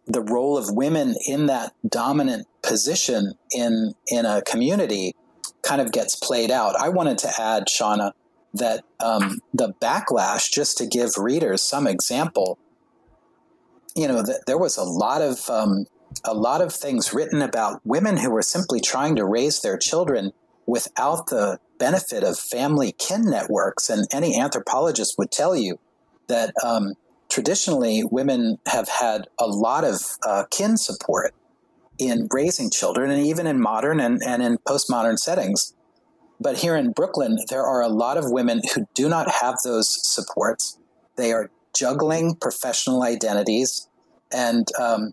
the role of women in that dominant position in in a community kind of gets played out. I wanted to add, Shonna, that um, the backlash, just to give readers some example, you know, that there was a lot of um, a lot of things written about women who were simply trying to raise their children without the benefit of family kin networks. And any anthropologist would tell you that um, traditionally women have had a lot of uh, kin support in raising children and even in modern and, and in postmodern settings. But here in Brooklyn, there are a lot of women who do not have those supports. They are juggling professional identities, and um,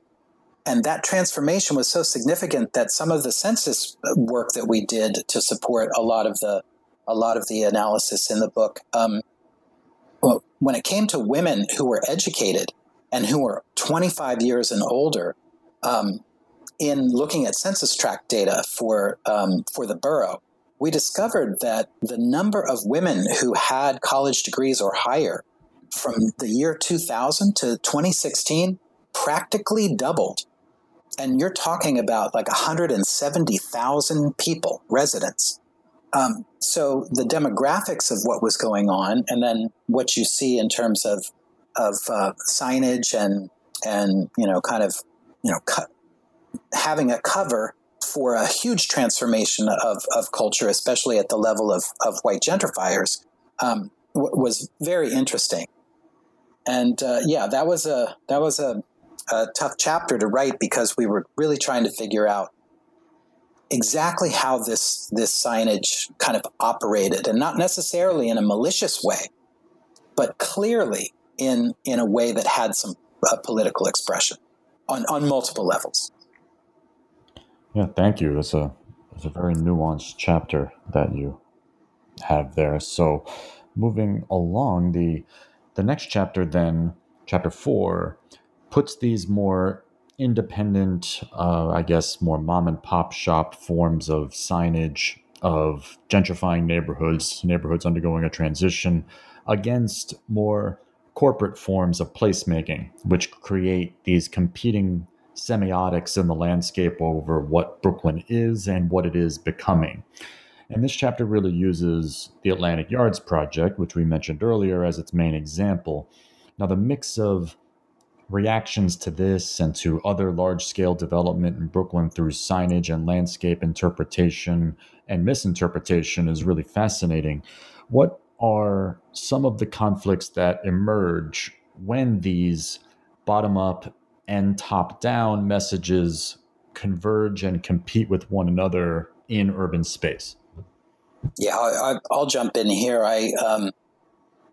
and that transformation was so significant that some of the census work that we did to support a lot of the a lot of the analysis in the book, um, well, when it came to women who were educated and who were 25 years and older, um, in looking at census tract data for um, for the borough, we discovered that the number of women who had college degrees or higher from the year 2000 to 2016 practically doubled. And you're talking about like 170,000 people, residents. Um, so the demographics of what was going on, and then what you see in terms of of uh, signage and and you know kind of you know having a cover for a huge transformation of, of culture, especially at the level of, of white gentrifiers, um, w- was very interesting. And uh, yeah, that was a that was a, a tough chapter to write because we were really trying to figure out exactly how this this signage kind of operated, and not necessarily in a malicious way, but clearly in in a way that had some uh, political expression on on multiple levels. Yeah, thank you. It's a it's a very nuanced chapter that you have there. So, moving along, the the next chapter then, chapter four, puts these more independent, uh, I guess, more mom and pop shop forms of signage of gentrifying neighborhoods, neighborhoods undergoing a transition, against more corporate forms of placemaking, which create these competing semiotics in the landscape over what Brooklyn is and what it is becoming. And this chapter really uses the Atlantic Yards Project, which we mentioned earlier, as its main example. Now, the mix of reactions to this and to other large scale development in Brooklyn through signage and landscape interpretation and misinterpretation is really fascinating. What are some of the conflicts that emerge when these bottom up and top down messages converge and compete with one another in urban space? Yeah, I, will jump in here. I, um,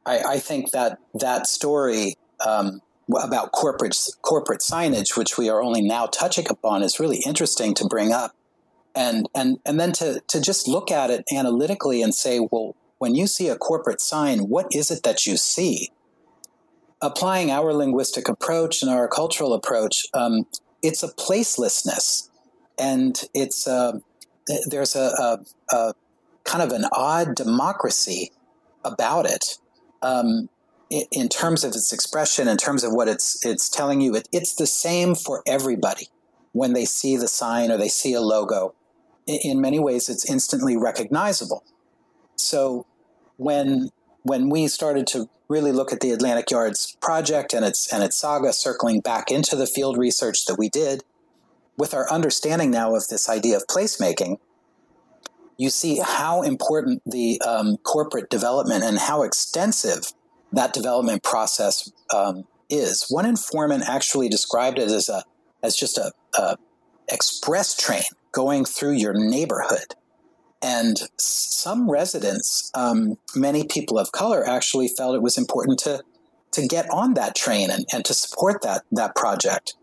I, I think that that story um, about corporate corporate signage, which we are only now touching upon, is really interesting to bring up, and and and then to to just look at it analytically and say, well, when you see a corporate sign, what is it that you see? Applying our linguistic approach and our cultural approach, um, it's a placelessness, and it's uh, there's a, a, a, kind of an odd democracy about it. Um, in terms of its expression, in terms of what it's it's telling you, it, it's the same for everybody when they see the sign or they see a logo. In many ways, it's instantly recognizable. So when when we started to really look at the Atlantic Yards project and its and its saga, circling back into the field research that we did, with our understanding now of this idea of placemaking, you see how important the um, corporate development and how extensive that development process um, is. One informant actually described it as a as just a, a express train going through your neighborhood. And some residents, um, many people of color, actually felt it was important to to get on that train and, and to support that that project.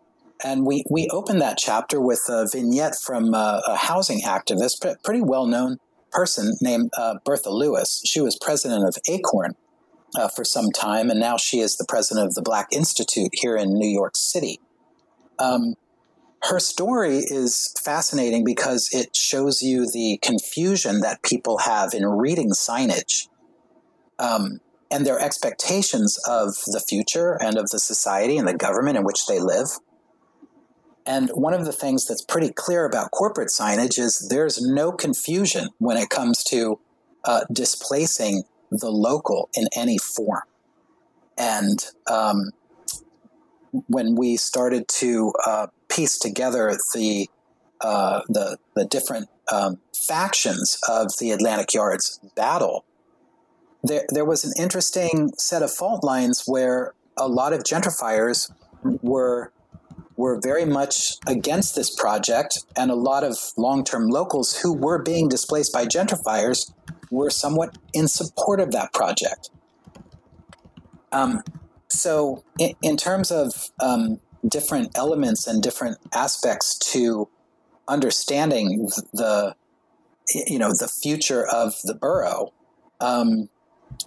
And we, we opened that chapter with a vignette from uh, a housing activist, pretty well known person named uh, Bertha Lewis. She was president of ACORN, uh, for some time, and now she is the president of the Black Institute here in New York City. Um, her story is fascinating because it shows you the confusion that people have in reading signage um, and their expectations of the future and of the society and the government in which they live. And one of the things that's pretty clear about corporate signage is there's no confusion when it comes to uh, displacing the local in any form. And um, when we started to uh, piece together the uh, the the different um, factions of the Atlantic Yards battle, there there was an interesting set of fault lines where a lot of gentrifiers were were very much against this project, and a lot of long term locals who were being displaced by gentrifiers were somewhat in support of that project. Um, so, in, in, terms of um, different elements and different aspects to understanding the, you know, the future of the borough, um,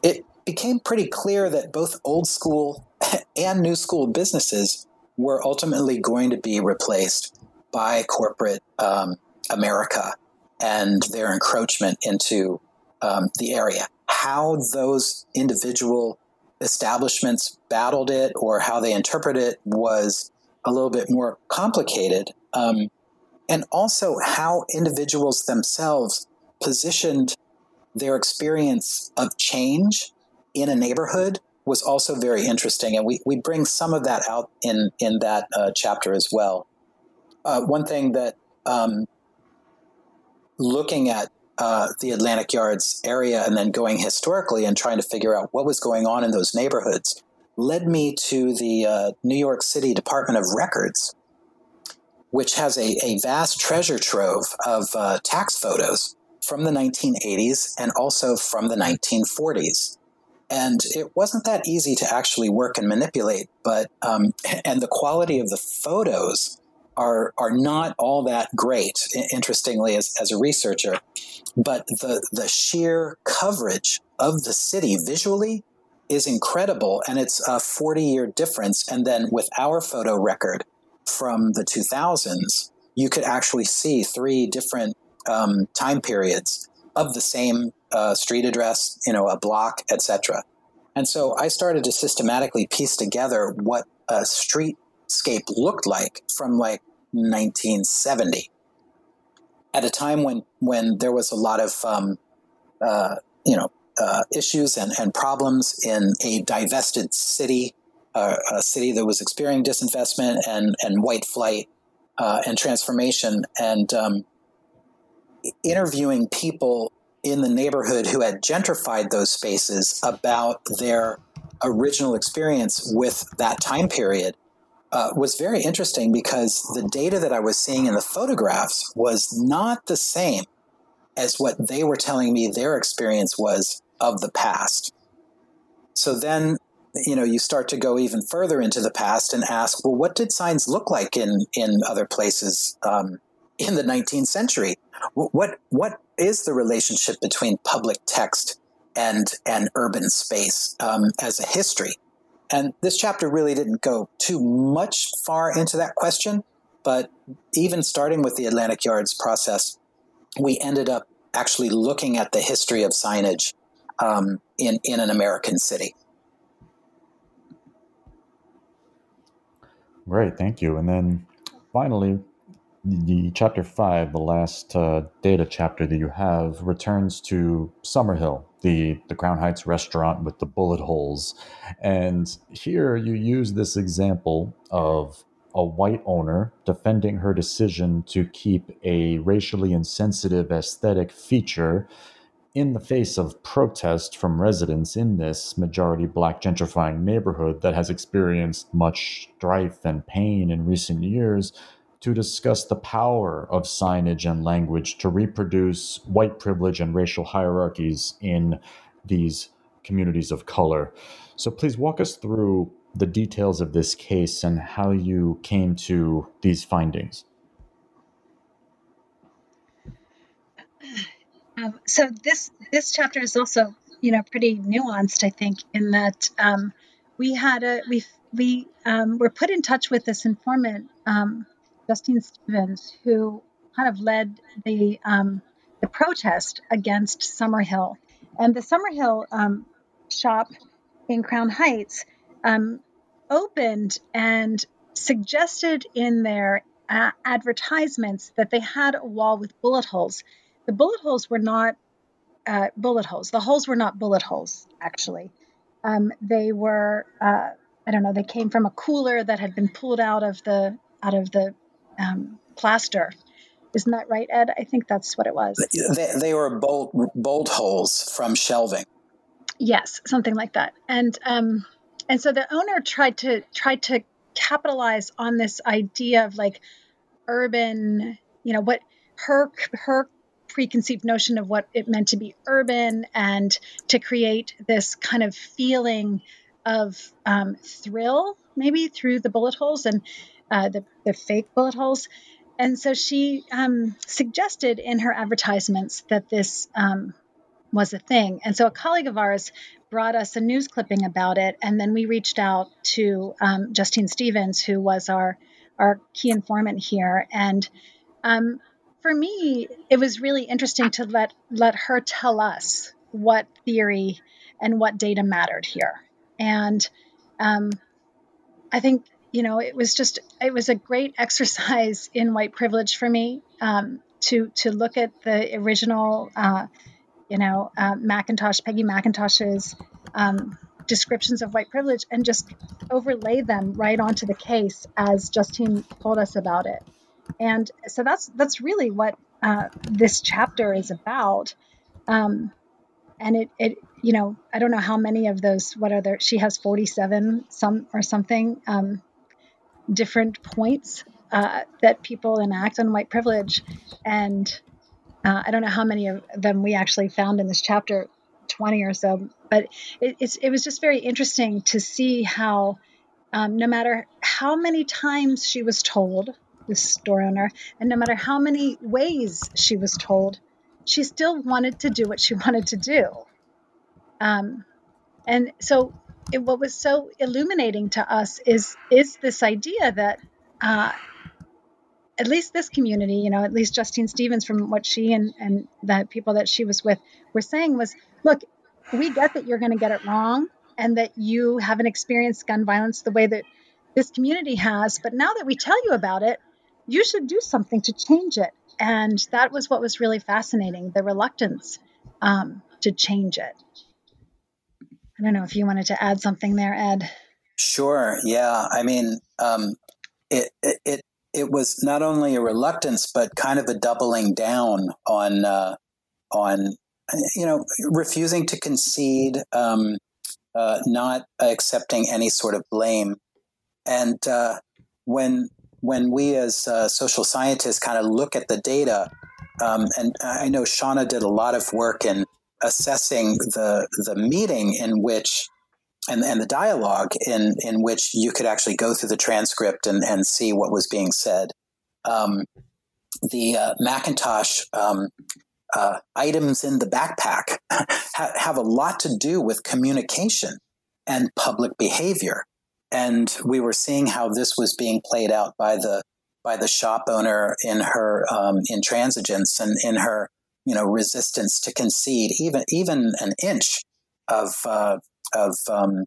it became pretty clear that both old school <laughs> and new school businesses were ultimately going to be replaced by corporate um, America and their encroachment into um, the area. How those individual establishments battled it or how they interpret it was a little bit more complicated. Um, and also how individuals themselves positioned their experience of change in a neighborhood was also very interesting. And we, we bring some of that out in, in that uh, chapter as well. Uh, one thing that um, looking at uh, the Atlantic Yards area and then going historically and trying to figure out what was going on in those neighborhoods led me to the uh, New York City Department of Records, which has a, a vast treasure trove of uh, tax photos from the 1980s and also from the 1940s. And it wasn't that easy to actually work and manipulate, but um, <laughs> and the quality of the photos are are not all that great. Interestingly, as, as a researcher, but the the sheer coverage of the city visually is incredible, and it's a forty year difference. And then with our photo record from the two thousands, you could actually see three different um, time periods of the same uh, street address, you know, a block, etc. And so I started to systematically piece together what a streetscape looked like from like 1970 at a time when when there was a lot of um, uh, you know uh, issues and, and problems in a divested city a, a city that was experiencing disinvestment and and white flight uh, and transformation, and um, interviewing people in the neighborhood who had gentrified those spaces about their original experience with that time period uh, was very interesting because the data that I was seeing in the photographs was not the same as what they were telling me their experience was of the past. So then, you know, you start to go even further into the past and ask, well, what did signs look like in in other places um, in the 19th century? What what is the relationship between public text and and urban space um, as a history? And this chapter really didn't go too much far into that question, but even starting with the Atlantic Yards process, we ended up actually looking at the history of signage um, in in an American city. Great, thank you. And then finally, the chapter five, the last uh, data chapter that you have, returns to Summerhill, the the Crown Heights restaurant with the bullet holes, and here you use this example of a white owner defending her decision to keep a racially insensitive aesthetic feature in the face of protest from residents in this majority black gentrifying neighborhood that has experienced much strife and pain in recent years to discuss the power of signage and language to reproduce white privilege and racial hierarchies in these communities of color. So please walk us through the details of this case and how you came to these findings. Um, so this this chapter is also you know pretty nuanced, I think, in that um, we had a we we um, were put in touch with this informant um, Justine Stevens, who kind of led the um, the protest against Summerhill, and the Summerhill um, shop in Crown Heights um, opened and suggested in their uh, advertisements that they had a wall with bullet holes. The bullet holes were not uh, bullet holes. The holes were not bullet holes, actually. Um, they were, uh, I don't know, they came from a cooler that had been pulled out of the out of the um, plaster. Isn't that right, Ed? I think that's what it was. They, they were bolt bolt holes from shelving. Yes, something like that. And um, and so the owner tried to tried to capitalize on this idea of like urban, you know, what her her preconceived notion of what it meant to be urban and to create this kind of feeling of um, thrill maybe through the bullet holes and uh, the, the fake bullet holes. And so she um, suggested in her advertisements that this um, was a thing. And so a colleague of ours brought us a news clipping about it. And then we reached out to um, Justine Stevens, who was our, our key informant here. And um, for me, it was really interesting to let, let her tell us what theory and what data mattered here. And um, I think you know, it was just it was a great <laughs> exercise in white privilege for me um, to to look at the original, uh, you know, uh, McIntosh, Peggy McIntosh's um, descriptions of white privilege and just overlay them right onto the case as Justine told us about it. And so that's that's really what uh, this chapter is about. Um, and it, it, you know, I don't know how many of those. What are there? She has forty-seven, some or something. Um, different points uh, that people enact on white privilege. And uh, I don't know how many of them we actually found in this chapter, 20 or so, but it, it was just very interesting to see how, um, no matter how many times she was told, this store owner, and no matter how many ways she was told, she still wanted to do what she <laughs> wanted to do. Um, and so it, what was so illuminating to us is is this idea that uh, at least this community, you know, at least Justine Stevens, from what she and and the people that she was with were saying was, look, we get that you're going to get it wrong and that you haven't experienced gun violence the way that this community has, but now that we tell you about it, you should do something to change it. And that was what was really fascinating the reluctance um, to change it. I don't know if you wanted to add something there, Ed. Sure. Yeah. I mean, um, it, it, it it was not only a reluctance, but kind of a doubling down on uh, on you know refusing to concede, um, uh, not accepting any sort of blame, and uh, when when we as uh, social scientists kind of look at the data, um, and I know Shonna did a lot of work in assessing the the meeting in which and, and the dialogue in, in which you could actually go through the transcript and, and see what was being said. Um, the uh, McIntosh um, uh, items in the backpack <laughs> ha- have a lot to do with communication and public behavior. And we were seeing how this was being played out by the by the shop owner in her um, intransigence and in her you know resistance to concede even even an inch of uh, of um,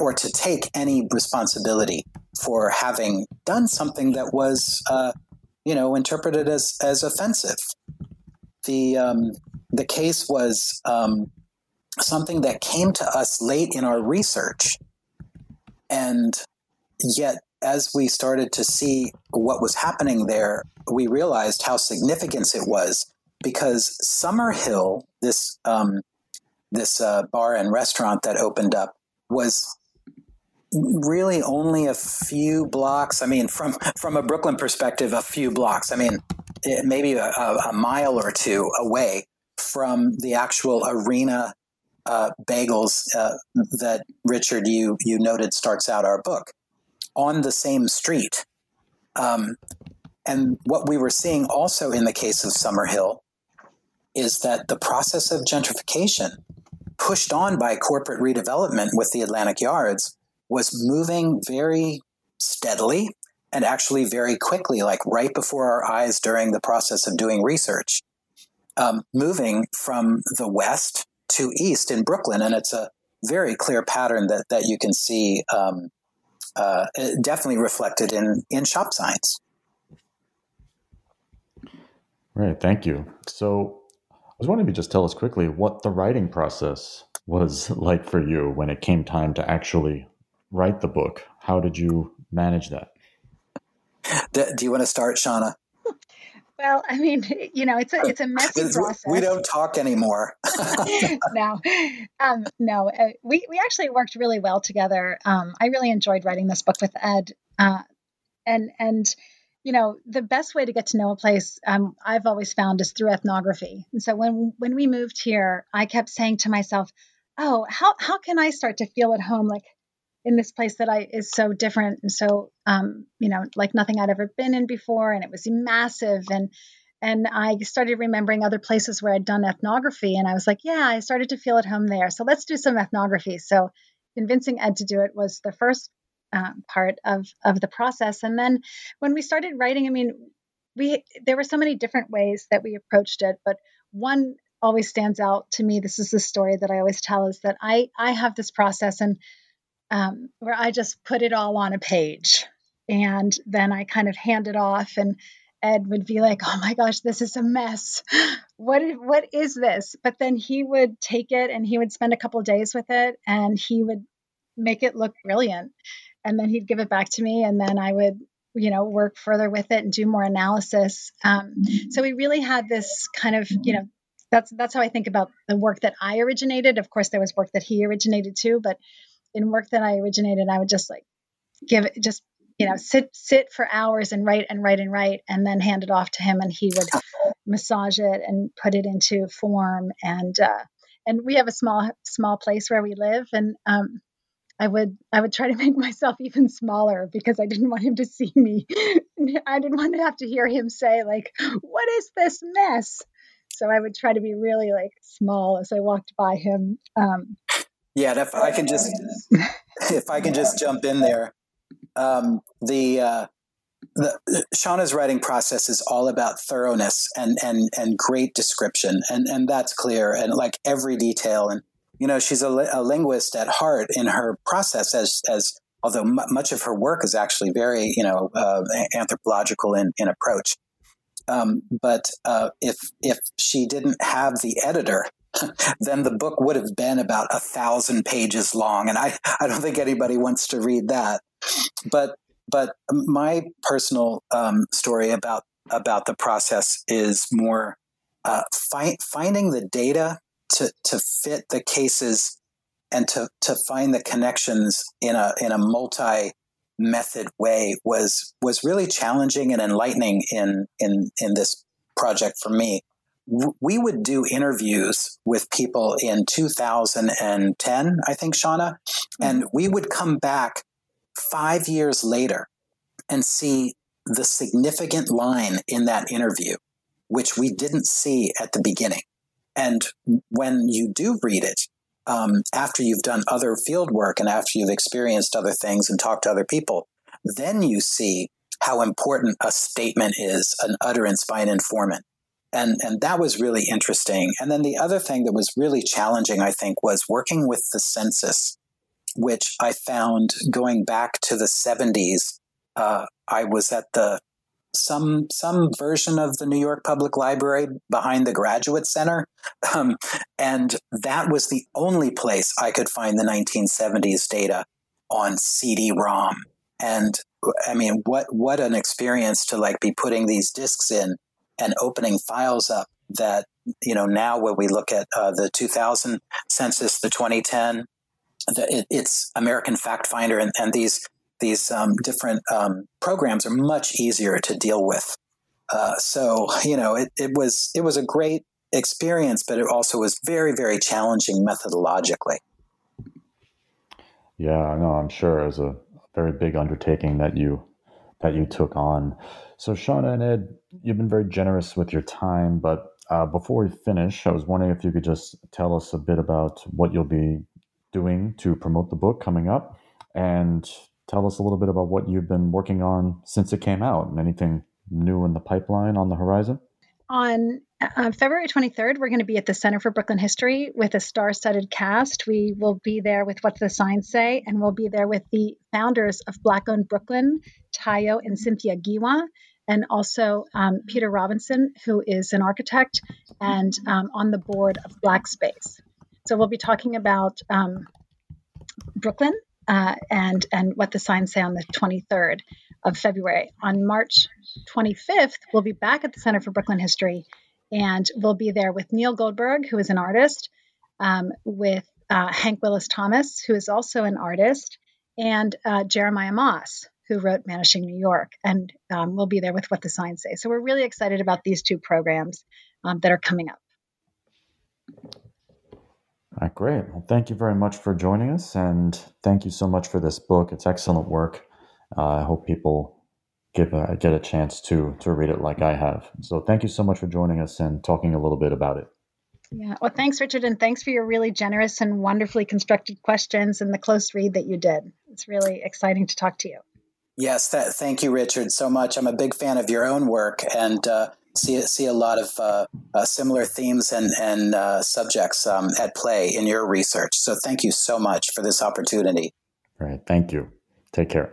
or to take any responsibility for having done something that was uh, you know interpreted as as offensive. The um, the case was um, something that came to us late in our research, and yet as we started to see what was happening there, we realized how significant it was because Summerhill, this um, this uh, bar and restaurant that opened up was really only a few blocks. I mean, from from a Brooklyn perspective, a few blocks. I mean, it, maybe a, a, mile or two away from the actual arena uh, bagels uh, that Richard you you noted starts out our book on the same street. Um, and what we were seeing also in the case of Summerhill is that the process of gentrification pushed on by corporate redevelopment with the Atlantic Yards, was moving very steadily and actually very quickly, like right before our eyes during the process of doing research, um, moving from the west to east in Brooklyn. And it's a very clear pattern that, that you can see um, uh, definitely reflected in, in shop signs. Right. Thank you. So was wondering if you just tell us quickly what the writing process was <laughs> like for you when it came time to actually write the book. How did you manage that? <laughs> Do, do you want to start, Shonna? <laughs> Well, I mean, you know, it's a it's a messy process. We don't talk anymore. no, um, no. Uh, we we actually worked really well together. Um, I really enjoyed writing this book with Ed, uh, and and you know, the best way to get to know a place um, I've always found is through ethnography. And so when when we moved here, I kept saying to myself, "Oh, how how can I start to feel at home like in this place that I is so different and so um, you know like nothing I'd ever been in before, and it was massive and." And I started remembering other places where I'd done ethnography, and I was like, "Yeah, I started to feel at home there. So let's do some ethnography." So convincing Ed to do it was the first um, part of of the process. And then when we started writing, I mean, we there were so many different ways that we approached it, but one always stands out to me. This is the story that I always tell is that I I have this process and um, where I just put it all on a page, and then I kind of hand it off and. Ed would be like, "Oh my gosh, this is a mess. What what is this?" But then he would take it and he would spend a couple days with it and he would make it look brilliant and then he'd give it back to me and then i would you know work further with it and do more analysis. Um, so we really had this kind of you know that's that's how i think about the work that i originated. Of course there was work that he originated too but in work that i originated i would just like give it just you know sit sit for hours and write and write and write and then hand it off to him and he would massage it and put it into form. And uh, and we have a small small place where we live and um, I would I would try to make <laughs> myself even smaller because I didn't want him to see me. <laughs> I didn't want to have to hear him say like, "What is this mess?" So I would try to be really like small as I walked by him. Um, yeah, if I can just <laughs> if I can just jump in there, um, the uh, the Shonna's writing process is all about thoroughness and and and great description, and and that's clear, and like every detail and you know, she's a, a linguist at heart in her process as, as although m- much of her work is actually very, you know, uh, anthropological in, in approach. Um, but uh, if if she didn't have the editor <laughs> then the book would have been about a thousand pages long. And I, I don't think anybody wants to read that. But but my personal um, story about about the process is more uh, fi- finding the data to to fit the cases and to to find the connections in a in a multi method way was was really challenging and enlightening in in in this project for me. We would do interviews with people in 2010, I think, Shonna, hmm. and we would come back five years later and see the significant line in that interview, which we didn't see at the beginning. And when you do read it, um, after you've done other field work and after you've experienced other things and talked to other people, then you see how important a statement is, an utterance by an informant. And, and that was really interesting. And then the other thing that was really challenging, I think, was working with the census, which I found going back to the 70s. Uh, I was at the some some version of the New York Public Library behind the Graduate Center, um, and that was the only place I could find the 1970s data on CD-ROM. And I mean, what what an experience to like be putting these discs in and opening files up that you know now when we look at uh, the 2000 census, the 2010, the, it, it's American Fact Finder, and, and these these um, different um, programs are much easier to deal with. Uh, so you know, it, it was it was a great experience, but it also was very very challenging methodologically. Yeah, no, I'm sure it was a very big undertaking that you that you took on. So, Shonna and Ed, you've been very generous with your time, but uh, before we finish, I was wondering if you could just tell us a bit about what you'll be doing to promote the book coming up and tell us a little bit about what you've been working on since it came out and anything new in the pipeline on the horizon. On uh, February 23rd, we're going to be at the Center for Brooklyn History with a star studded cast. We will be there with What the Signs Say, and we'll be there with the founders of Black Owned Brooklyn, Tayo and Cynthia Giwa, and also um, Peter Robinson, who is an architect and um, on the board of Black Space. So we'll be talking about um, Brooklyn uh, and and what the signs say on the 23rd of February. On March 25th, we'll be back at the Center for Brooklyn History, and we'll be there with Neil Goldberg, who is an artist, um, with uh, Hank Willis Thomas, who is also an artist, and uh, Jeremiah Moss, who wrote Vanishing New York, and um, we'll be there with What the Signs Say. So we're really excited about these two programs um, that are coming up. All right, great. Well, thank you very much for joining us, and thank you so much for this book. It's excellent work. Uh, I hope people give a, get a chance to to read it like I have. So, thank you so much for joining us and talking a little bit about it. Yeah. Well, thanks, Richard, and thanks for your really generous and wonderfully constructed questions and the close read that you did. It's really exciting to talk to you. Yes, that, thank you, Richard, so much. I'm a big fan of your own work, and uh, see see a lot of uh, uh, similar themes and and uh, subjects um, at play in your research. So thank you so much for this opportunity. All right, thank you. Take care.